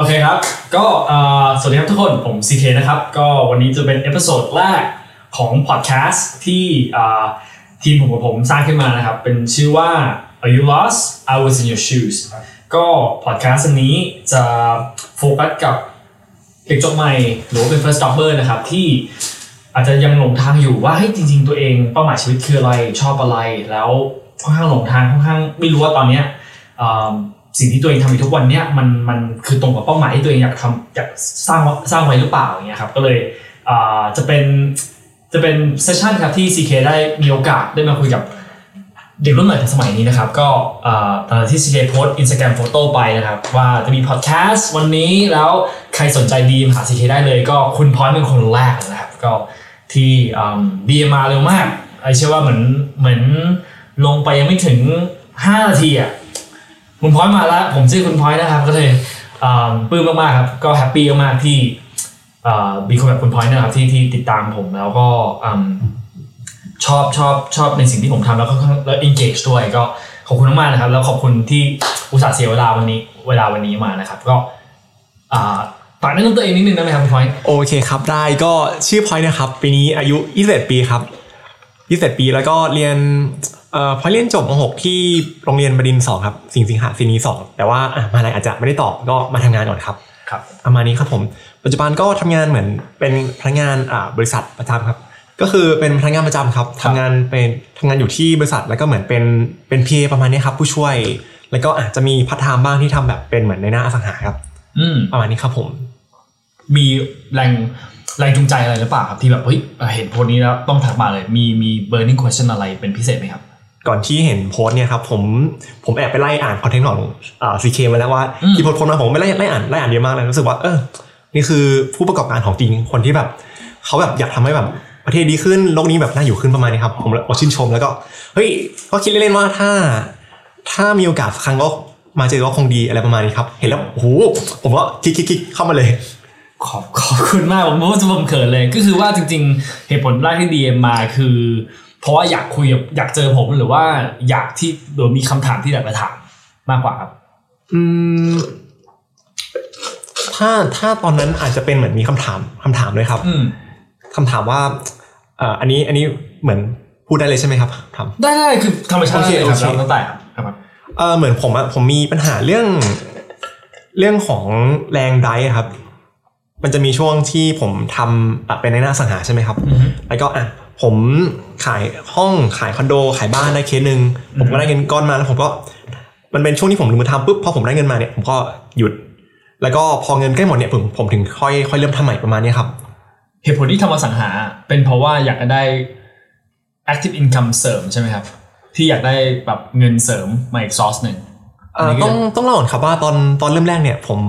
โอเคครับ ก็สวัสดีครับทุกคน ผม CK นะครับ ก็วันนี้จะเป็น episode แรกของพอดแคสต์ที่ทีมผมกับผมสร้างขึ้นมานะครับ เป็นชื่อว่า Are you lost I was in your shoes ก็พอดแคสต์อันนี้จะโฟกัสกับเด็กจบใหม่หรือว่าเป็น first jobber นะครับที่อาจจะยังหลงทางอยู่ว่าเฮ้ยจริง ๆ ตัวเองเป้าหมายชีวิตคืออะไรชอบอะไรแล้วค่อนข้างหลงทางค่อนข้างไม่รู้ว่าตอนเนี้ย สิ่งที่ตัวเองทำอยู่ทุกวันเนี้ยมันมันคือตรงกับเป้าหมายที่ตัวเองอยากทำอยากสร้างสร้างไว้หรือเปล่าอย่างเงี้ยครับก็เลยอ่าจะเป็นจะเป็นเซสชันครับที่ CK ได้มีโอกาสได้มาคุยกับเด็กรุ่นใหม่ในสมัยนี้นะครับ ก็อ่อตอนที่ CK โพสอินสตาแกรมโฟโต้ไปนะครับ ว่าจะมีพอดแคสต์วันนี้แล้วใครสนใจดีมหา CK ได้เลย ก็คุณพอยเป็นคนแรกนะครับ ก็ที่ดีมาเร็วมากไอเชื่อว่าเหมือนเหมือนลงไปยังไม่ถึง 5 นาทีอะ คุณพลอยมาแล้วผมชื่อคุณพลอยนะครับก็เลยปลื้มมากๆครับก็แฮปปี้มากๆที่มีคนแบบคุณพลอยนะครับที่ที่ติดตามผมแล้วก็ชอบชอบชอบในสิ่งที่ผมทำแล้วก็แล้ว engage ด้วยก็ขอบคุณมากๆนะครับ แล้วขอบคุณที่อุตส่าห์เสียเวลาวันนี้ เวลาวันนี้มานะครับ ก็ฝากแนะนำตัวเองนิดนึงได้ไหมครับคุณพอยโอเคครับได้ก็ชื่อพลอยนะครับปีนี้อายุ21ปีครับ21ปี แล้วก็เรียน เอ่อพลอยเรียนจบม .6 ที่โรงเรียนบดินทร์สองครับ สิงห์สิงหาสินีสองแต่ว่าอะมหาลัยอาจจะไม่ได้ตอบก็มาทำงานก่อนครับครับประมาณนี้ครับผม ปัจจุบันก็ทำงานเหมือนเป็นพนักงานอ่าบริษัทประจำครับ ก็คือเป็นพนักงานประจำครับทำงานเป็นทำงานอยู่ที่บริษัทแล้วก็เหมือนเป็นเป็นพีประมาณนี้ครับผู้ช่วย แล้วก็อาจจะมีพัฒนาบ้างที่ทำแบบเป็นเหมือนในหน้าอสังหาครับ อืมประมาณนี้ครับผม มีแรงแรงจูงใจอะไรหรือเปล่าครับที่แบบเฮ้ยเห็นโพสต์นี้แล้วต้องทักมาเลยมีมี burning question อะไรเป็นพิเศษไหมครับ ก่อนที่เห็นโพสต์เนี่ยครับผมผมแอบไปไล่อ่านคอนเทนต์ของอ่า CK มาแล้วว่าอืมที่โพสต์โพสต์มาผมไปไล่ไล่อ่านไล่อ่านเยอะมากเลยรู้สึกว่าเออนี่คือผู้ประกอบการของจริงคนที่แบบเขาแบบอยากทำให้แบบประเทศดีขึ้นโลกนี้แบบน่าอยู่ขึ้นประมาณนี้ครับผมเลยชื่นชมแล้วก็เฮ้ยก็คิดเล่นๆว่าถ้า ถ้ามีโอกาสสักครั้งก็มาเจอก็คงดีอะไรประมาณนี้ครับ เห็นแล้วโอ้โหผมก็คลิกคลิกคลิกเข้ามาเลยขอบขอบคุณมากผมรู้สึกผมเขินเลย ก็คือว่าจริง ๆ เหตุผลแรกที่ DM มาคือ เพราะว่าอยากคุยกับอยากเจอผมหรือว่าอยากที่หรือมีคำถามที่อยากจะถามมากกว่าครับ อืมถ้าถ้าตอนนั้นอาจจะเป็นเหมือนมีคำถามคำถามเลยครับอืมคำถามว่าเอ่ออันนี้อันนี้เหมือนพูดได้เลยใช่ไหมครับถามได้ได้คือธรรมชาติโอเคเลยครับโอเคแล้วแล้วแต่ครับครับเออเหมือนผมอะผมมีปัญหาเรื่อง เรื่องของแรงไดฟ์อะครับ มันจะมีช่วงที่ผมทำอะเป็นในหน้าอสังหาใช่ไหมครับอือฮึแล้วก็อะผมขายห้องขายคอนโด ขายบ้านได้เคสหนึ่งผมก็ได้เงินก้อนมาแล้วผมก็ มันเป็นช่วงที่ผมลงมือทำปุ๊บพอผมได้เงินมาเนี่ยผมก็หยุด แล้วก็พอเงินใกล้หมดเนี่ยผมผมถึงค่อยค่อยเริ่มทำใหม่ประมาณเนี้ยครับ เหตุผลที่ทำอสังหา เป็นเพราะว่าอยากจะได้ active income เสริมใช่ไหมครับ ที่อยากได้แบบเงินเสริมมาอีกซอสหนึ่งเอ่อ ต้องต้องเล่าก่อนครับว่าตอนตอนเริ่มแรกเนี่ยผม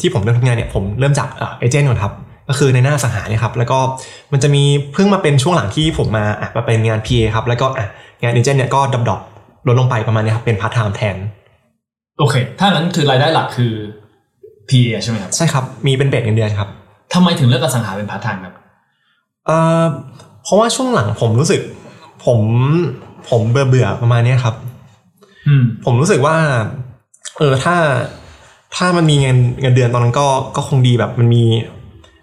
ที่ผมเริ่มทำงานเนี่ยผมเริ่มจาก agent ก่อนครับก็คือในหน้าอสังหาเนี่ยครับแล้วก็มันจะมีเพิ่งมาเป็นช่วงหลังที่ผมมาอะมาเป็นงาน PA ครับแล้วก็อะงาน agent เนี่ยก็ดับดอลดลงไปประมาณเนี้ยครับเป็นพาร์ทไทม์แทน โอเค ถ้างั้นคือรายได้หลักคือ PA ใช่ไหมครับ ใช่ครับ มีเป็น base เงินเดือนครับทำไมถึงเลือกอสังหาเป็นพาร์ทไทม์ครับเอ่อเพราะว่าช่วงหลังผมรู้สึก ผมผมเบื่อเบื่อๆประมาณเนี้ยครับอืมผมรู้สึกว่า เออถ้าถ้ามันมีเงินเงินเดือนตอนนั้นก็ก็คงดีแบบมันมี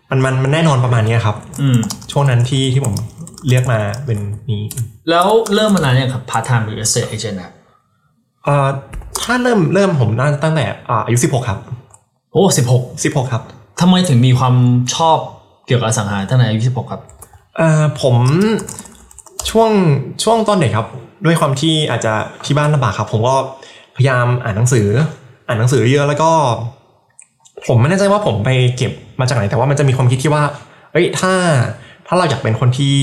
มันมันมันแน่นอนประมาณเนี้ยครับ อืมช่วงนั้นที่ที่ผมเลือกมาเป็นนี้ แล้วเริ่มมานานยังครับพาร์ทไทม์หรือ estate agent ครับเอ่อถ้าเริ่มเริ่มผมน่าจะตั้งแต่อ่าอายุสิบหกครับ โอ้สิบหกสิบหกครับทำไมถึงมีความชอบเกี่ยวกับอสังหาตั้งแต่อายุสิบหกครับเอ่อผมช่วงช่วงตอนเด็กครับ ด้วยความที่อาจจะที่บ้านลำบากครับ ผมก็ พยายามอ่านหนังสือ อ่านหนังสือเยอะแล้วก็ ผมไม่แน่ใจว่าผมไปเก็บมาจากไหนแต่ว่ามันจะมีความคิดที่ว่า เอ้ยถ้าถ้าเราอยากเป็นคนที่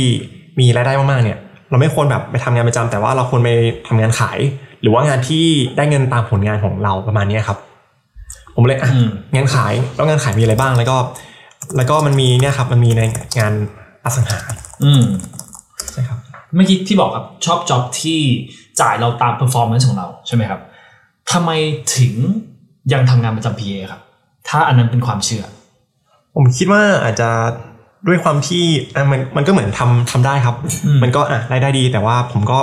มีรายได้มากๆเนี่ย เราไม่ควรแบบไปทำงานประจำแต่ว่าเราควรไปทำงานขาย หรือว่างานที่ได้เงินตามผลงานของเราประมาณเนี้ยครับ ผมเลยอะอืมงานขายแล้วงานขายมีอะไรบ้างแล้วก็ แล้วก็มันมีเนี่ยครับ มันมีในงานอสังหา อืมใช่ครับเมื่อกี้ที่บอกครับชอบจ็อบที่จ่ายเราตาม performance ของเราใช่ไหมครับ ทำไมถึงยังทำงานประจำ PA ครับ ถ้าอันนั้นเป็นความเชื่อ ผมคิดว่าอาจจะด้วยความที่อะมันมันก็เหมือนทำทำได้ครับอืมมันก็อะรายได้ดี แต่ว่าผมก็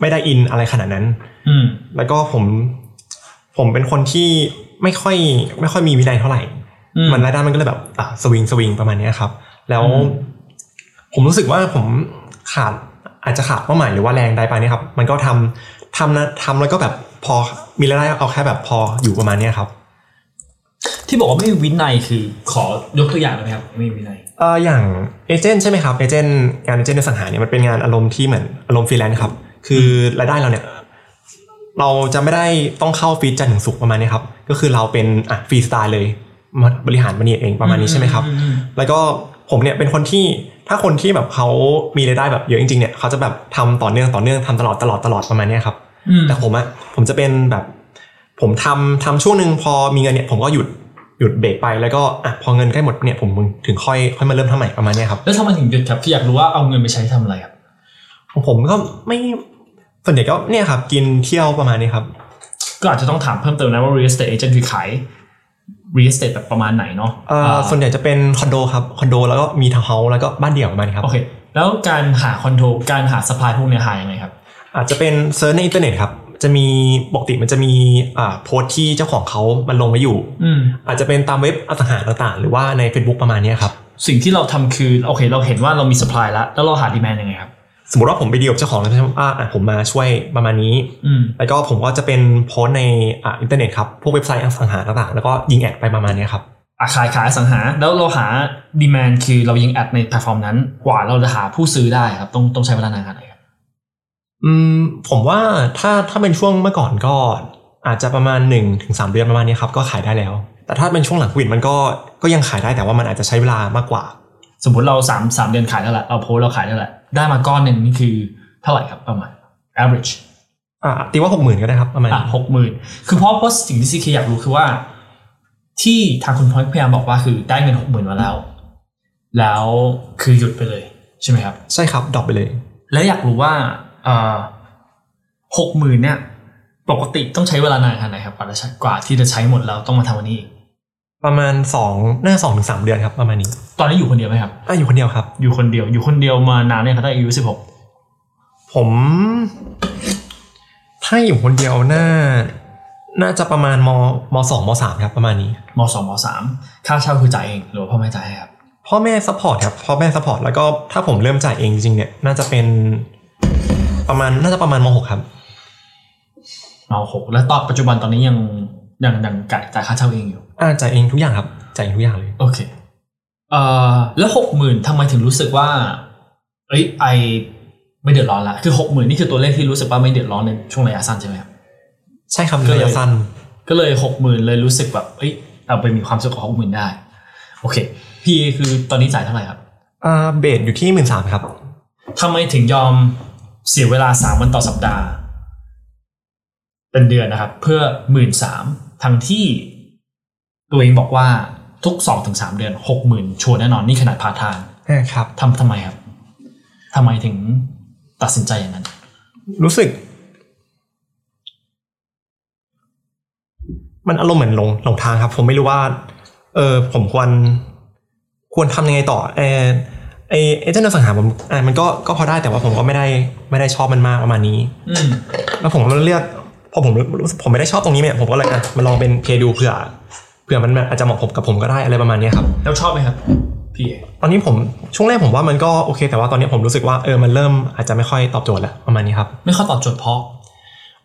ไม่ได้อินอะไรขนาดนั้น อืมแล้วก็ผม ผมเป็นคนที่ไม่ค่อย ไม่ค่อยมีวินัยเท่าไหร่อืมมันรายได้มันก็เลยแบบอะสวิงสวิงประมาณเนี้ยครับ แล้วอืมผมรู้สึกว่าผมขาดอาจจะขาดเป้าหมายหรือว่าแรงใดไปเนี่ยครับ มันก็ทำทำนะทำแล้วก็แบบ พอมีรายได้เอาแค่แบบพออยู่ประมาณเนี้ยครับ ที่บอกว่าไม่มีวินัยคือขอยกตัวอย่างได้ไหมครับไม่มีวินัยเอ่ออย่าง agent ใช่ไหมครับ agent งาน agent ในอสังหาเนี่ยมันเป็นงานอารมณ์ที่เหมือนอารมณ์ฟรีแลนซ์ครับ คือรายได้เราเนี่ยเราจะไม่ได้ต้องเข้า fix จันทร์ถึงศุกร์ประมาณนี้ครับ ก็คือเราเป็นอะฟรีสไตล์เลยมาบริหารมันเองประมาณนี้ใช่ไหมครับอืมแล้วก็ผมเนี่ยเป็นคนที่ถ้าคนที่แบบเขามีรายได้แบบเยอะจริงๆเนี่ยเขาจะแบบทำต่อเนื่องต่อเนื่องทำตลอดตลอดตลอดประมาณเนี้ยครับอืม แต่ผมอะผมจะเป็นแบบ ผมทำทำช่วงหนึ่งพอมีเงินเนี่ยผมก็หยุดหยุดเบรกไปแล้วก็อะพอเงินใกล้หมดเนี่ยผมถึงค่อยค่อยมาเริ่มทำใหม่ประมาณเนี้ยครับแล้วทำไมถึงหยุดครับที่อยากรู้ว่าเอาเงินไปใช้ทำอะไรครับของผมก็ไม่ส่วนใหญ่ก็เนี่ยครับ กินเที่ยวประมาณนี้ครับ ก็อาจจะต้องถามเพิ่มเติมนะว่า real estate agent คือขาย real estate แบบประมาณไหนเนาะเอ่ออ่าส่วนใหญ่จะเป็นคอนโดครับคอนโดแล้วก็มีทาวน์เฮาส์แล้วก็บ้านเดี่ยวประมาณนี้ครับโอเคแล้วการหาคอนโดการหา supply พวกเนี้ยหายังไงครับ อาจจะเป็น search ในอินเทอร์เน็ตครับจะมีปกติมันจะมีอ่าโพสต์ที่เจ้าของเขามันลงไว้อยู่อืมอาจจะเป็นตามเว็บอสังหาต่างๆ หรือว่าใน Facebook ประมาณเนี้ยครับ สิ่งที่เราทำคือโอเค เราเห็นว่าเรามี supply แล้วแล้วเราหา demand ยังไงครับสมมติว่าผมไปดีลกับเจ้าของแล้วใช่ไหมว่าอะผมมาช่วยประมาณนี้อืมแล้วก็ผมก็จะเป็นโพสต์ในอ่าอินเทอร์เน็ตครับพวกเว็บไซต์อสังหาต่างๆ แล้วก็ยิง ad ไปประมาณเนี้ยครับอะขายขายอสังหา แล้วเราหา demand คือเรายิงแอดในแพลตฟอร์มนั้นกว่าเราจะหาผู้ซื้อได้ครับต้องต้องใช้เวลานานขนาดไหนครับ อืมผมว่าถ้าถ้าเป็นช่วงเมื่อก่อนก็อาจจะประมาณ1นถึงสเดือนประมาณนี้ครับก็ขายได้แล้ว แต่ถ้าเป็นช่วงหลังโควิดมันก็ก็ยังขายได้แต่ว่ามันอาจจะใช้เวลามากกว่า สมมติเราสามสามเดือนขายได้แหละเราโพสต์เราขายได้แหละได้มาก้อนหนึ่งนี่คือเท่าไหร่ครับประมาณ average อ่าตีว่าหกหมื่นก็ได้ครับประมาณอะนี้หกหมื่นคือเพราะเพราะสิ่งที่ CK อยากรู้คือว่า ที่ทางคุณพอยพยายามบอกว่าคือได้เงินหกหมื่นมาแล้ว แล้วคือหยุดไปเลยใช่ไหมครับ ใช่ครับ drop ไปเลย แล้วอยากรู้ว่า หกหมื่นเนี่ย ปกติต้องใช้เวลานานขนาดไหนครับกว่าจะใช้กว่าที่จะใช้หมดแล้วต้องมาทำวันนี้อีกประมาณสองน่าสองถึงสามเดือนครับประมาณนี้ ตอนนี้อยู่คนเดียวไหมครับอะอยู่คนเดียวครับ อยู่คนเดียว อยู่คนเดียวมานานเนี่ยครับตั้งแต่อายุสิบหกผมถ้าอยู่คนเดียวน่าน่าจะประมาณมหมื่นสองหมื่นสามครับประมาณนี้หมื่นสองหมื่นสามค่าเช่าคือจ่ายเองหรือว่าพ่อแม่จ่ายให้ครับพ่อแม่ support ครับพ่อแม่ support แล้วก็ถ้าผมเริ่มจ่ายเองจริงๆเนี่ยน่าจะเป็น ประมาณน่าจะประมาณหมื่นหกครับหมื่นหกแล้วตอนปัจจุบันตอนนี้ยังยังยังจ่ายจ่ายค่าเช่าเองอยู่อ่าจ่ายเองทุกอย่างครับจ่ายเองทุกอย่างเลยโอเคเอ่อแล้วหกหมื่นทำไมถึงรู้สึกว่า เอ้ยไอไม่เดือดร้อนละคือหกหมื่นนี่คือตัวเลขที่รู้สึกว่าไม่เดือดร้อนในช่วงระยะสั้นใช่ไหมครับใช่ครับก็เลยระยะสั้น ก็เลยหกหมื่นเลยรู้สึกแบบเอ้ยเอาไปมีความสุขกับหกหมื่นได้ โอเคพี่คือตอนนี้จ่ายเท่าไหร่ครับอ่าเบสอยู่ที่หมื่นสามครับทำไมถึงยอม เสียเวลาสามวันต่อสัปดาห์ เป็นเดือนนะครับ เพื่อหมื่นสามทั้งที่ตัวเองบอกว่าทุกสองถึงสามเดือนหกหมื่นชัวร์แน่นอนนี่ขนาดพาร์ทไทม์อ่าครับทำทำไมครับทำไมถึงตัดสินใจอย่างนั้น รู้สึก มันอารมณ์เหมือนหลงหลงทางครับ ผมไม่รู้ว่า เออผมควร ควรทำยังไงต่อเออ ไอ agent อสังหาผมอ่ามันก็ก็พอได้แต่ว่าผมก็ไม่ได้ไม่ได้ชอบมันมากประมาณนี้อืมแล้วผมก็เลือกพอผมรู้สึกผมไม่ได้ชอบตรงนี้เนี่ยผมก็เลยอะมาลองเป็นเพดูเผื่อเผื่อมันอาจจะเหมาะผมกับผมก็ได้อะไรประมาณเนี้ยครับแล้วชอบไหมครับพี่เอตอนนี้ผมช่วงแรกผมว่ามันก็โอเค แต่ว่าตอนนี้ผมรู้สึกว่าเออมันเริ่มอาจจะไม่ค่อยตอบโจทย์แล้วประมาณนี้ครับไม่เข้าตอบโจทย์เพราะ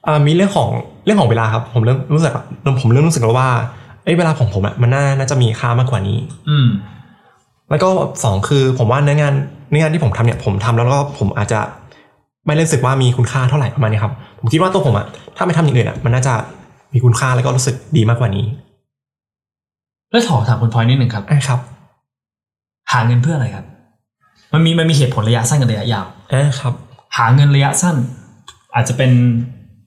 อ่ามีเรื่องของเรื่องของเวลาครับ ผมเริ่มรู้สึกว่าผมเริ่มรู้สึกแล้วว่าเอ้ยเวลาของผมอะมันน่าน่าจะมีค่ามากกว่านี้ อืม แล้วก็สองคือผมว่าเนื้องานเนื้องานที่ผมทำเนี่ยผมทำแล้วก็ผมอาจจะไม่รู้สึกว่ามีคุณค่าเท่าไหร่ประมาณนี้ครับ ผมคิดว่าตัวผมอะถ้าไม่ทำอย่างอื่นอะมันน่าจะมีคุณค่าแล้วก็รู้สึกดีมากกว่านี้แล้วขอถามคุณพลอยนิดหนึ่งครับอะครับ หาเงินเพื่ออะไรครับ มันมีมันมีเหตุผลระยะสั้นกับระยะยาวอะครับ หาเงินระยะสั้น อาจจะเป็น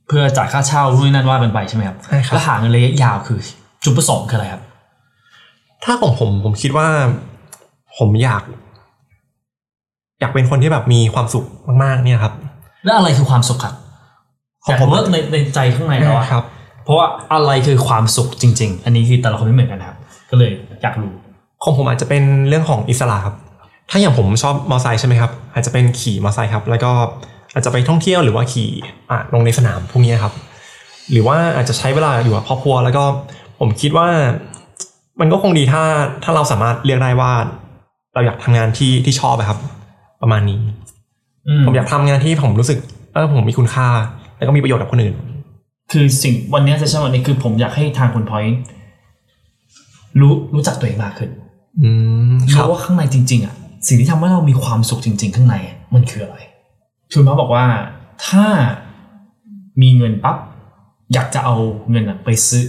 เพื่อจ่ายค่าเช่ารุ่นนั่นว่ากันไปใช่ไหมครับใช่ครับแล้วหาเงินระยะยาวคือ จุดประสงค์คืออะไรครับ ถ้าของผมผมคิดว่า ผมอยาก อยากเป็นคนที่แบบมีความสุขมากๆ เนี่ยครับ แล้วอะไรคือความสุขครับของอยากผมรู้ว่าในในใจข้างในเราอะครับ เพราะว่าอะไรคือความสุขจริง ๆ อันนี้คือแต่ละคนไม่เหมือนกันนะครับ ก็เลยอยากรู้ของผมอาจจะเป็นเรื่องของอิสระครับ ถ้าอย่างผมชอบมอเตอร์ไซค์ใช่ไหมครับ อาจจะเป็นขี่มอเตอร์ไซค์ครับ แล้วก็อาจจะไปท่องเที่ยวหรือว่าขี่อะลงในสนามพวกนี้ครับ หรือว่าอาจจะใช้เวลาอยู่กับครอบครัว แล้วก็ผมคิดว่า มันก็คงดีถ้าถ้าเราสามารถเรียกได้ว่า เราอยากทำงานที่ที่ชอบอะครับ ประมาณนี้ผมอยากทำงานที่ผมรู้สึกเออผมมีคุณค่า แล้วก็มีประโยชน์กับคนอื่น คือสิ่งวันนี้เซสชั่นวันนี้คือผมอยากให้ทางคุณพอยต์รู้รู้จักตัวเองมากขึ้นอืมครัรู้บว่าข้างในจริง ๆ อะ สิ่งที่ทำให้เรามีความสุขจริง ๆ ข้างในอะมันคืออะไรคือมาบอกว่าถ้ามีเงินปั๊บอยากจะเอาเงินอะไปซื้อ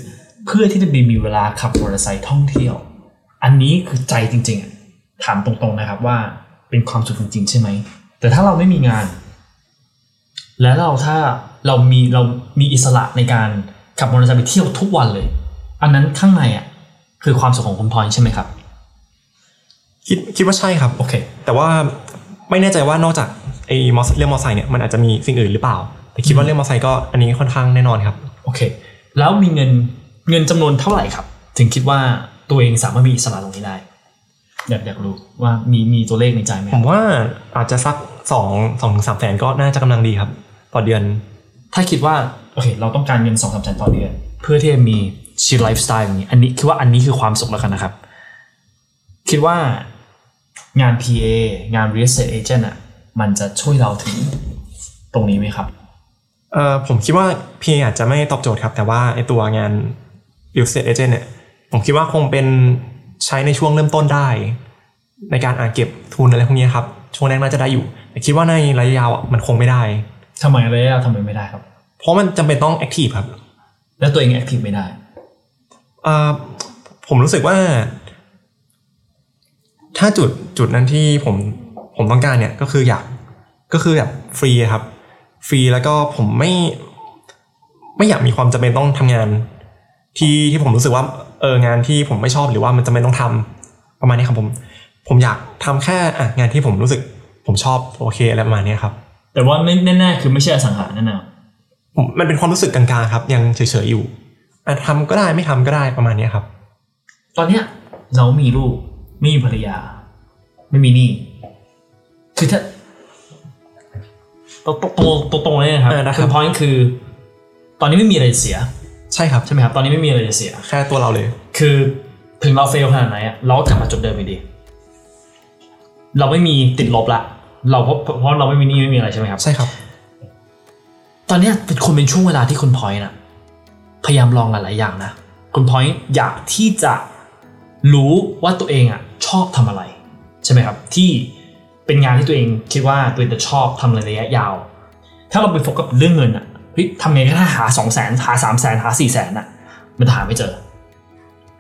เพื่อที่จะมีเวลาขับมอเตอร์ไซค์ท่องเที่ยว อันนี้คือใจจริง ๆอะ ถามตรงๆนะครับว่าเป็นความสุขจริงๆใช่ไหม แต่ถ้าเราไม่มีงาน แล้วเราถ้าเรามีเรามีอิสระในการขับมอเตอร์ไซค์ไปเที่ยวทุกวันเลย อันนั้นข้างในอะคือความสุขของคุณพลอยใช่ไหมครับ คิดคิดว่าใช่ครับโอเค แต่ว่าไม่แน่ใจว่านอกจากไอ้มอสเรื่องมอไซค์เนี่ยมันอาจจะมีสิ่งอื่นหรือเปล่า แต่คิดว่าเรื่องมอไซค์ก็อันนี้ค่อนข้างแน่นอนครับโอเค แล้วมีเงินเงินจำนวนเท่าไหร่ครับ ถึงคิดว่าตัวเองสามารถมีอิสระตรงนี้ได้ อยากอยากรู้ว่ามีมีตัวเลขในใจไหมผมว่าอาจจะสักสองสองถึงสามแสนก็น่าจะกำลังดีครับ ต่อเดือน ถ้าคิดว่าโอเค เราต้องการเงินสองสามแสนต่อเดือน เพื่อที่จะมีชีวิตไลฟ์สไตล์อย่างนี้ อันนี้คิดว่าอันนี้คือความสุขแล้วกันนะครับ คิดว่างาน PA งาน real estate agent อะมันจะช่วยเราถึงตรงนี้ไหมครับเอ่อผมคิดว่าพีอาจจะไม่ตอบโจทย์ครับ แต่ว่าไอตัวงาน real estate agent เนี่ยผมคิดว่าคงเป็น ใช้ในช่วงเริ่มต้นได้ ในการอาเก็บทุนอะไรพวกนี้ครับช่วงแรกน่าจะได้อยู่ แต่คิดว่าในระยะยาวอะมันคงไม่ได้ทำไมระยะยาวทำไมไม่ได้ครับ เพราะมันจำเป็นต้อง active ครับ แล้วตัวเองแอคทีฟไม่ได้เอ่อผมรู้สึกว่า ถ้าจุดจุดนั้นที่ผมผมต้องการเนี่ยก็คืออยากก็คือแบบฟรีอะครับ ฟรีแล้วก็ผมไม่ ไม่อยากมีความจำเป็นต้องทำงาน ที่ที่ผมรู้สึกว่า เอองานที่ผมไม่ชอบหรือว่ามันจำเป็นต้องทำประมาณนี้ครับผม ผมอยากทำแค่อะงานที่ผมรู้สึก ผมชอบโอเคอะไรประมาณนี้ครับ แต่ว่าไม่แน่ๆคือไม่ใช่อสังหาแน่นอนผมมันเป็นความรู้สึกกลางๆครับ ยังเฉยๆอยู่อะทำก็ได้ไม่ทำก็ได้ประมาณนี้ครับ ตอนเนี้ยเรามีลูกไม่มีภรรยา ไม่มีหนี้คือถ้าตรงตรงตรงตรงๆเลยนะครับเออนะครับคือพอยคือ ตอนนี้ไม่มีอะไรจะเสียใช่ครับ ใช่ไหมครับ ตอนนี้ไม่มีอะไรจะเสีย แค่ตัวเราเลย คือถึงเราเฟลขนาดไหนอะเราก็กลับมาจุดเดิมอยู่ดี เราไม่มีติดลบละ เราเพราะเพราะเราไม่มีหนี้ไม่มีอะไรใช่ไหมครับ ใช่ครับ ตอนเนี้ยเป็นคนเป็นช่วงเวลาที่คุณพอยต์นะพยายามลองหลายๆอย่างนะคุณพอยต์อยากที่จะรู้ว่าตัวเองอะชอบทำอะไร ใช่ไหมครับ ที่เป็นงานที่ตัวเองคิดว่าตัวเองจะชอบทำในระยะยาว ถ้าเราไปโฟกัสกับเรื่องเงินอะเฮ้ยทำไงก็ได้หาสองแสนหาสามแสนหาสี่แสนอะมันหาไม่เจอ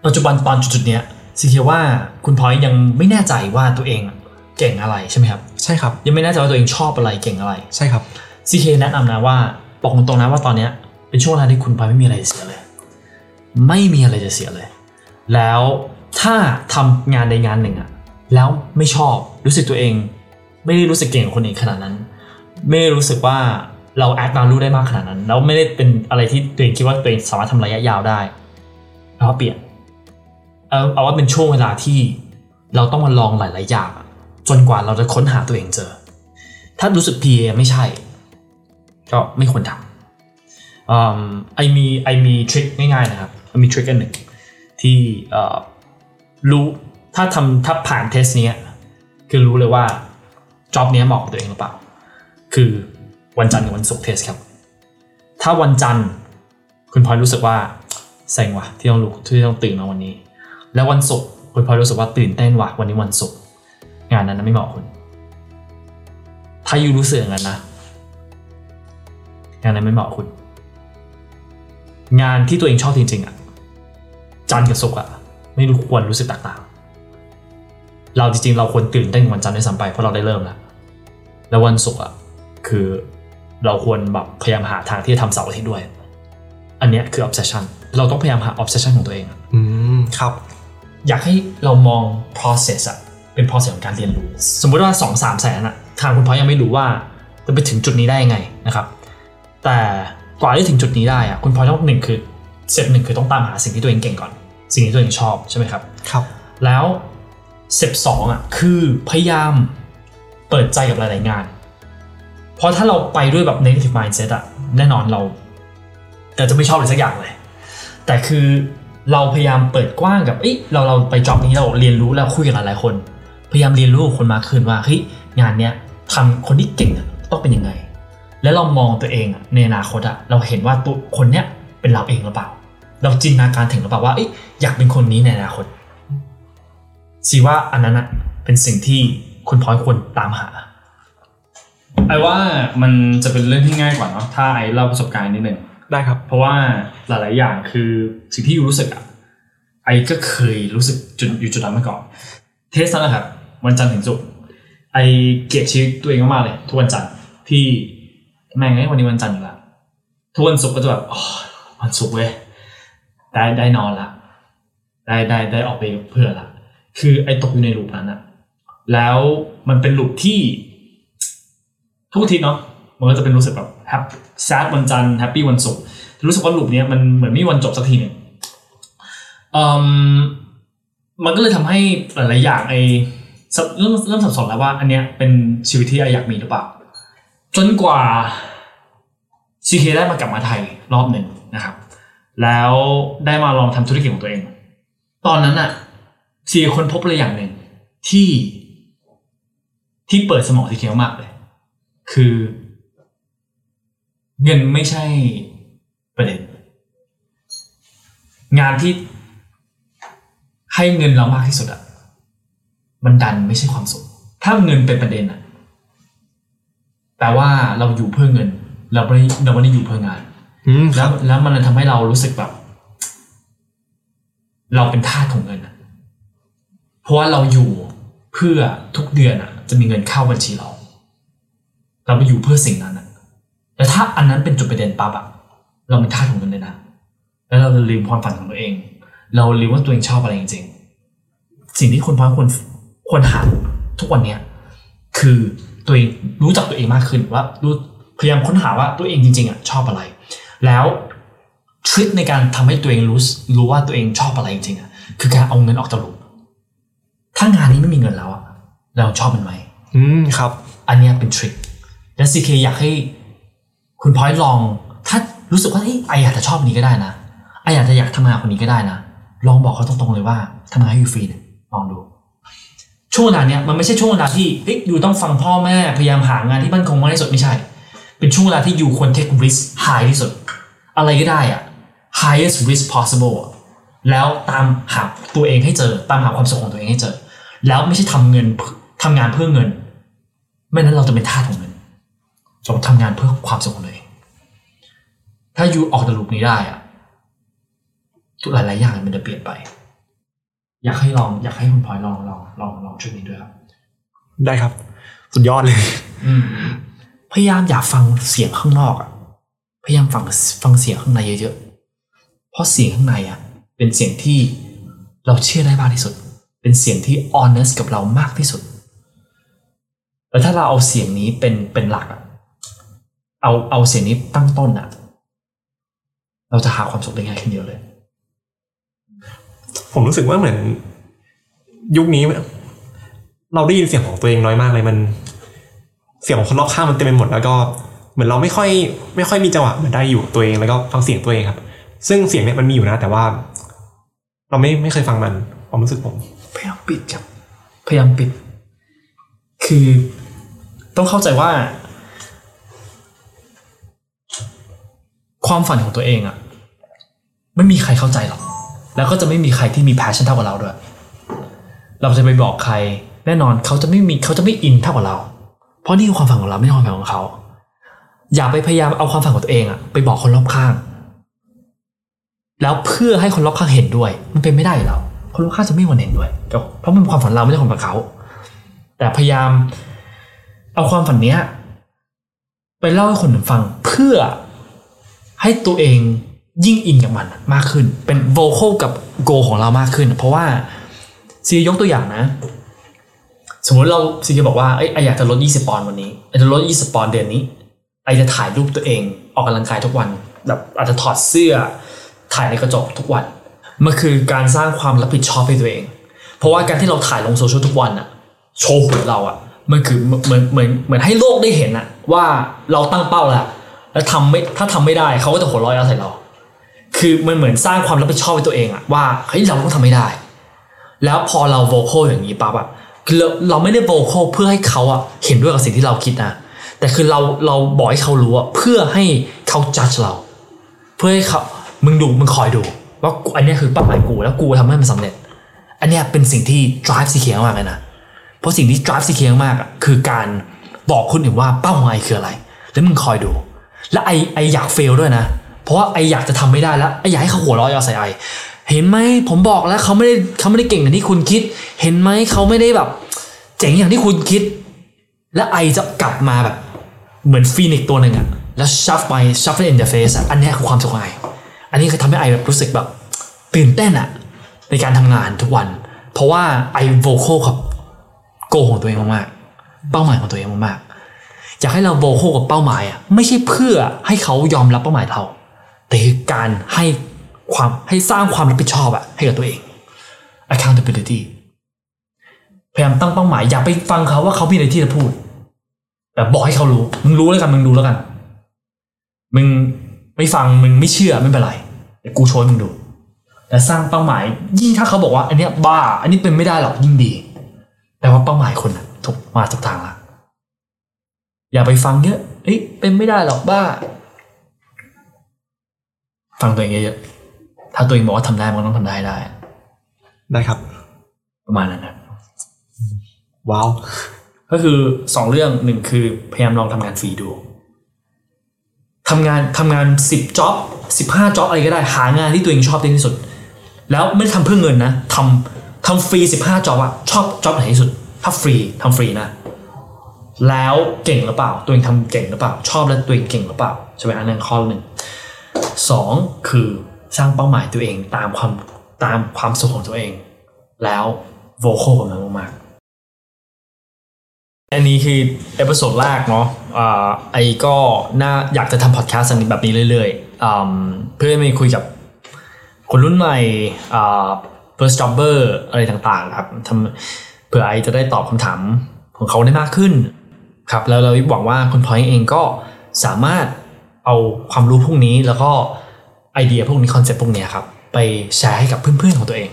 ปัจจุบันตอนจุดๆเนี้ยสิเคียว่าคุณพอยต์ยังไม่แน่ใจว่าตัวเองอะเก่งอะไรใช่ไหมครับ ใช่ครับ ยังไม่แน่ใจว่าตัวเองชอบอะไรเก่งอะไร ใช่ครับซีเคแนะนำนะว่าบอกตรงๆนะว่าตอนเนี้ยเป็นช่วงเวลาที่คุณพลอยไม่มีอะไรจะเสียเลย ไม่มีอะไรจะเสียเลย แล้วถ้าทำงานใดงานหนึ่งอะแล้วไม่ชอบรู้สึกตัวเอง ไม่ได้รู้สึกเก่งกว่าคนอื่นขนาดนั้น ไม่ได้รู้สึกว่า เราแอด v า l ูได้มากขนาดนั้น แล้วไม่ได้เป็นอะไรที่ตัวเองคิดว่าตัวเองสามารถทำระยะยาวได้แล้วก็เปลี่ยนเอาเอาว่าเป็นช่วงเวลาที่เราต้องมาลองหลาย ๆ อย่าง จนกว่าเราจะค้นหาตัวเองเจอ ถ้ารู้สึก PA ไม่ใช่ ก็ไม่ควรทำอืม I มี I มี trick ง่าย ๆ นะครับมี trick อันหนึ่งที่เอ่อรู้ถ้าทำถ้าผ่าน test เนี้ยคือรู้เลยว่า job เนี้ยเหมาะกับตัวเองหรือเปล่า คือ วันจันทร์กับวันศุกร์ test ครับ ถ้าวันจันทร์คุณพลอยรู้สึกว่าเซ็งว่ะที่ต้องลุกที่ต้องตื่นมาวันนี้ แล้ววันศุกร์คุณพลอยรู้สึกว่าตื่นเต้นว่ะวันนี้วันศุกร์งานนั้นนะไม่เหมาะคุณ ถ้ายูรู้สึกอย่างนั้นนะงานนั้นไม่เหมาะคุณ งานที่ตัวเองชอบจริงๆอะจันทร์กับศุกร์อะไม่รู้ควรรู้สึกตกต่างเราจริงๆ เราควรตื่นเต้นกับวันจันทร์ด้วยซ้ำไปเพราะเราได้เริ่มแล้ว แล้ววันศุกร์อะคือ เราควรแบบพยายามหาทางที่จะทำเสาร์อาทิตย์ด้วย อันเนี้ยคือ obsession เราต้องพยายามหา obsession ของตัวเองอะอืมครับ อยากให้เรามอง process อะเป็น process ของการเรียนรู้ สมมุติว่า 2 3 แสนอะทางคุณพ่อยังไม่รู้ว่าจะไปถึงจุดนี้ได้ยังไงนะครับ แต่กว่าที่ถึงจุดนี้ได้อะคุณพ่อต้องหนึ่งคือเซตหนึ่งคือต้องตามหาสิ่งที่ตัวเองเก่งก่อน สิ่งที่ตัวเองชอบใช่ไหมครับ ครับ แล้วเซตสองอะคือพยายามเปิดใจกับหลาย ๆ งาน เพราะถ้าเราไปด้วยแบบ negative mindset อะแน่นอนเราเราจะไม่ชอบอะไรสักอย่างเลย แต่คือเราพยายามเปิดกว้างกับเอ้ยเราเราไปจ็อบนี้เราเรียนรู้แล้วคุยกับหลายๆคน พยายามเรียนรู้กับคนมากขึ้นว่าเฮ้ยงานเนี้ยทำคนที่เก่งต้องเป็นยังไง แล้วเรามองตัวเองอะในอนาคตอะเราเห็นว่าตัวคนเนี้ยเป็นเราเองหรือเปล่า เราจินตนาการถึงหรือเปล่าว่าเอ้ยอยากเป็นคนนี้ในอนาคตสีว่าอันนั้นอะเป็นสิ่งที่คุณพลอยควรตามหา ไอ้ว่ามันจะเป็นเรื่องที่ง่ายกว่าเนาะถ้าไอ้เล่าประสบการณ์นิดนึงได้ครับ เพราะว่าหลาย ๆ อย่างคือสิ่งที่ยูรู้สึกอะไอ้ก็เคยรู้สึกจุดอยู่จุดนั้นมาก่อน เทสนั้นนะครับวันจันทร์ถึงศุกร์ไอ้เกลียดชีวิตตัวเองมากๆเลย ทุกวันจันทร์ที่แม่งไอ้ยวันนี้วันจันทร์อยู่ละทุกวันศุกร์ก็จะแบบอ๋อวันศุกร์เว้ยได้ได้นอนละได้ได้ได้ออกไปกับเพื่อนละคือไอ้ตกอยู่ในลูปนั้นอะแล้วมันเป็นลูปที่ ทุกทิตย์เนาะมันก็จะเป็นรู้สึกแบบแฮปแซดวันจันทร์แฮปปี้วันศุกร์รู้สึกว่าลูปเนี้ยมันเหมือนไม่มีวันจบสักทีหนึ่งมันก็เลยทำให้หลายๆอย่างไอเริ่มเริ่มสับสนแล้วว่าอันเนี้ยเป็นชีวิตที่ I อยากมีหรือเปล่า จนกว่าซีเคได้มากลับมาไทยรอบหนึ่งนะครับ แล้วได้มาลองทำธุรกิจของตัวเอง ตอนนั้นอะซีเคค้นพบอะไรอย่างหนึ่งที่ที่เปิดสมองซีเคมากเลย คือเงินไม่ใช่ประเด็น งานที่ให้เงินเรามากที่สุดอะมันดันไม่ใช่ความสุข ถ้าเงินเป็นประเด็นอะแปลว่าเราอยู่เพื่อเงิน เราไม่ได้เราไม่ได้อยู่เพื่องานอืมคแล้รัวบแล้วมันเลยทำให้เรารู้สึกแบบ เราเป็นทาสของเงินอะเพราะว่าเราอยู่เพื่อทุกเดือนอะจะมีเงินเข้าบัญชีเรา เราไปอยู่เพื่อสิ่งนั้นอะแต่ถ้าอันนั้นเป็นจุดประเด็นปั๊บอะเราเป็นทาสของเงินเลยนะ แล้วเราลืมความฝันของตัวเอง เราลืมว่าตัวเองชอบอะไรจริงๆ สิ่งที่คนพอยควรควรหาทุกวันเนี้ยคือตัวเองรู้จักตัวเองมากขึ้นว่ารู้พยายามค้นหาว่าตัวเองจริงๆอะชอบอะไร แล้วทริคในการทำให้ตัวเองรู้รู้ว่าตัวเองชอบอะไรจริงๆอะคือการเอาเงินออกจากลูกถ้างานนี้ไม่มีเงินแล้วอะเราชอบมันไหมอืมครับ อันเนี้ยเป็นทริค และซีเคอยากให้คุณพอยลอง ถ้ารู้สึกว่าไออาจจะชอบนนี้ก็ได้นะไออยาจจะอยากทำงานคนนี้ก็ได้นะ ลองบอกเขาตรงๆเลยว่าทำงานให้อยู่ฟรีเนี่ยลองดู ช่วงเวลาเนี้ยมันไม่ใช่ช่วงเวลาที่เฮ้ยอยู่ต้องฟังพ่อแม่พยายามหางานที่มั่นคงมากที่สุดไม่ใช่ เป็นช่วงเวลาที่อยู่ควร take risk high ที่สุด อะไรก็ได้อะ highest risk possible อะแล้วตามหาตัวเองให้เจอ ตามหาความสุขของตัวเองให้เจอ แล้วไม่ใช่ทำเงินทำงานเพื่อเงิน ไม่นั้นเราจะเป็นทาสของเงิน เราทำงานเพื่อความสุขของตัวเองถ้าอยู่ออกจากลูปนี้ได้อะทุกหลายๆอย่างมันจะเปลี่ยนไป อยากให้ลองอยากให้คุณพลอยลองลองลองลองช่วยนี้ด้วยครับ ได้ครับ สุดยอดเลยอืมพยายามอย่าฟังเสียงข้างนอกอะพยายามฟังฟังเสียงข้างในเยอะๆเพราะเสียงข้างในอะเป็นเสียงที่เราเชื่อได้มากที่สุด เป็นเสียงที่ honest กับเรามากที่สุด แล้วถ้าเราเอาเสียงนี้เป็นเป็นหลักอะ เอาเอาเสียงนี้ตั้งต้นอะเราจะหาความสุขได้ง่ายขึ้นเยอะเลย ผมรู้สึกว่าเหมือน ยุคนี้ เราได้ยินเสียงของตัวเองน้อยมากเลยมัน เสียงของคนรอบข้างมันเต็มไปหมดแล้วก็เหมือนเราไม่ค่อย ไม่ค่อยมีจังหวะเหมือนได้อยู่กับตัวเองแล้วก็ฟังเสียงตัวเองครับ ซึ่งเสียงเนี่ยมันมีอยู่นะ แต่ว่า เราไม่ไม่เคยฟังมันความรู้สึกผมพยายามปิดครับพยายามปิด คือต้องเข้าใจว่า ความฝันของตัวเองอะไม่มีใครเข้าใจหรอก แล้วก็จะไม่มีใครที่มี passion เท่ากับเราด้วย เราจะไปบอกใคร แน่นอนเขาจะไม่มีเขาจะไม่อินเท่ากับเรา เพราะนี่คือความฝันของเราไม่ใช่ความฝันของเขา อย่าไปพยายามเอาความฝันของตัวเองอะไปบอกคนรอบข้าง แล้วเพื่อให้คนรอบข้างเห็นด้วย มันเป็นไม่ได้อยู่แล้วคนรอบข้างจะไม่มีวันเห็นด้วย เพราะมันเป็นความฝันเราไม่ใช่ความฝันเขา แต่พยายาม เอาความฝันเนี้ยไปเล่าให้คนอื่นฟังเพื่อ ให้ตัวเองยิ่งอินกับมันมากขึ้น เป็นโวค a l กับโกของเรามากขึ้น เพราะว่าซียกตัวอย่างนะ สมมติเราซีบอกว่าเอ้ไออยากจะลด 20 ปอนด์วันนี้ไอจะลด 20 ปอนด์เดือนนี้ไอจะถ่ายรูปตัวเองออกกำลังกายทุกวันแบบอาจจะถอดเสื้อถ่ายในกระจกทุกวันมันคือการสร้างความรับผิดชอบให้ตัวเอง เพราะว่าการที่เราถ่ายลงโซเชียลทุกวันอะโชว์หุ่นเราอะมันคือเหมือนเหมือนเหมือนให้โลกได้เห็นอะว่าเราตั้งเป้าแล้ว แล้วทำไม่ถ้าทำไม่ได้เขาก็จะหัวเร้อยเอาใส่เรา คือมันเหมือนสร้างความรับผิดชอบให้ตัวเองอะว่าเฮ้ยเราต้องทำไม่ได้ แล้วพอเราโวคอลอย่างนี้ปั๊บอะคือเราเราไม่ได้โวคอลเพื่อให้เขาอะเห็นด้วยกับสิ่งที่เราคิดนะแต่คือเราเราบอกให้เขารู้อะเพื่อให้เขาจัดเรา เพื่อให้เขามึงดูมึงคอยดูว่าอันนี้คือเป้าหมายกูแล้วกูทำให้มันสำเร็จ อันนี้เป็นสิ่งที่ drive CK มากเลยนะเพราะสิ่งที่ drive CK มากอะคือการบอกคนอื่นว่าเป้าหมายคืออะไร แล้วมึงคอยดู และไอไออยากเฟลด้วยนะ เพราะว่าไออยากจะทำไม่ได้แล้วไออยากให้เขาหัวเราะอยาใส่ไอ เห็นไหมผมบอกแล้วเขาไม่ได้เขาไม่ได้เก่งอย่างที่คุณคิด เห็นไหมเขาไม่ได้แบบ เจ๋งอย่างที่คุณคิด และไอจะกลับมาแบบ เหมือนฟีนิกตัวหนึ่งอะแล้วชัฟไปชัฟเ in the face อะอันนี้คือความสุขของไออันนี้คือทำให้ไอแบบรู้สึกแบบ ตื่นเต้นอะในการทำงานทุกวัน เพราะว่าไอโวคอลกับโกของตัวเองมากๆเป้าหมายของตัวเองมากๆ อยากให้เราโวคกับเป้าหมายอะไม่ใช่เพื่อให้เขายอมรับเป้าหมายเรา แต่คือการให้ความให้สร้างความรับผิดชอบอะให้กับตัวเอง accountability พยายามตั้งเป้าหมาย อย่าไปฟังเขาว่าเขามีอะไรที่จะพูดแบบบอกให้เขารู้ มึงรู้แล้วกัน มึงดูแล้วกัน มึงไม่ฟังมึงไม่เชื่อไม่เป็นไรเดี๋ยวกูโชว์มึงดูแต่สร้างเป้าหมาย ยิ่งถ้าเขาบอกว่า อันเนี้ยบ้า อันนี้เป็นไม่ได้หรอกยิ่งดีแปลว่าเป้าหมายคนน่ะถูกมาถูกทางละ อย่าไปฟังเยอะเอ้ยเป็นไม่ได้หรอกบ้า ฟังตัวเองเยอะๆถ้าตัวเองบอกว่าทำได้มันก็ต้องทำได้ให้ได้ ได้ครับ ประมาณนั้นนะว้าวก็คือสองเรื่องหนึ่งคือพยายามลองทำงานฟรีดูทำงานทำงานสิบจ็อบสิบห้า job อะไรก็ได้หางานที่ตัวเองชอบที่สุด แล้วไม่ได้ทำเพื่อเงินนะทำทำฟรีสิบห้า job อะชอบ job ไหนที่สุด ถ้าฟรีทำฟรีนะ แล้วเก่งหรือเปล่า ตัวเองทำเก่งหรือเปล่า ชอบแล้วตัวเองเก่งหรือเปล่าใช่ไหมอันนั้นข้อหนึ่งสองคือสร้างเป้าหมายตัวเองตามความตามความสุขของตัวเอง แล้วโฟกัสกับมันมากอันนี้คือ episode แรกเนาะอ่า I ก็น่าอยากจะทำพอดแคสต์อันนี้แบบนี้เรื่อยๆอืมเพื่อมาคุยกับคนรุ่นใหม่อ่า first jobber อะไรต่างๆครับทำเผื่อ I จะได้ตอบคำถามของเขาได้มากขึ้น ครับแล้วเราหวังว่าคุณพอยเองก็สามารถเอาความรู้พวกนี้แล้วก็ไอเดียพวกนี้ concept พวกเนี้ยครับไปแชร์ให้กับเพื่อนๆของตัวเอง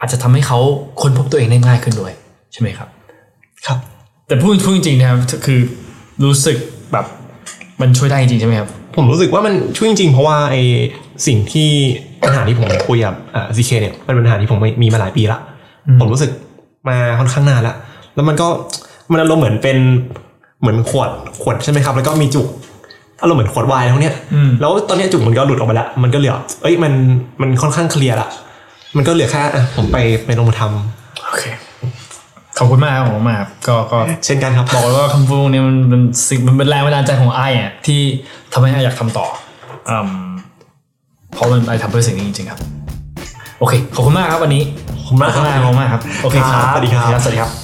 อาจจะทำให้เขาค้นพบตัวเองได้ง่ายขึ้นด้วยใช่ไหมครับ ครับ แต่พูดพูดจริงๆนะครับคือรู้สึกแบบมันช่วยได้จริงๆใช่ไหมครับผมรู้สึกว่ามันช่วยจริง ๆ เพราะว่าไอสิ่งที่ปัญหาที่ผมคุยกับอ่าซีเคเนี่ยมันเป็นปัญหาที่ผมมีมาหลายปีละอืมผมรู้สึกมาค่อนข้างนานละแล้วมันก็มันอารมณ์เหมือนเป็น เหมือนขวดขวดใช่ไหมครับ แล้วก็มีจุกอารมณ์เหมือนขวดไวน์พวกเนี้ยอืมแล้วตอนเนี้ยจุกมันก็หลุดออกมาแล้ว มันก็เหลือ เอ้ยมันมันค่อนข้างเคลียร์ละมันก็เหลือแค่อะผมไปไปลงมือทำโอเคขอบคุณมากครับขอบคุณมากครับก็ก็เช่นกันครับบอกเลยว่าคำพูดนี้มันมันสิ่งมันเป็นแรงบันดาลใจของไอ้อะที่ทำให้ไอ้อยากทำต่ออืมเพราะมันไอ้ทำเพื่อสิ่งนี้จริงๆครับ โอเค ขอบคุณมากครับวันนี้ขอบคุณมากครับขอบคุณมากครับโอเคครับครับสวัสดีครับสวัสดีครับ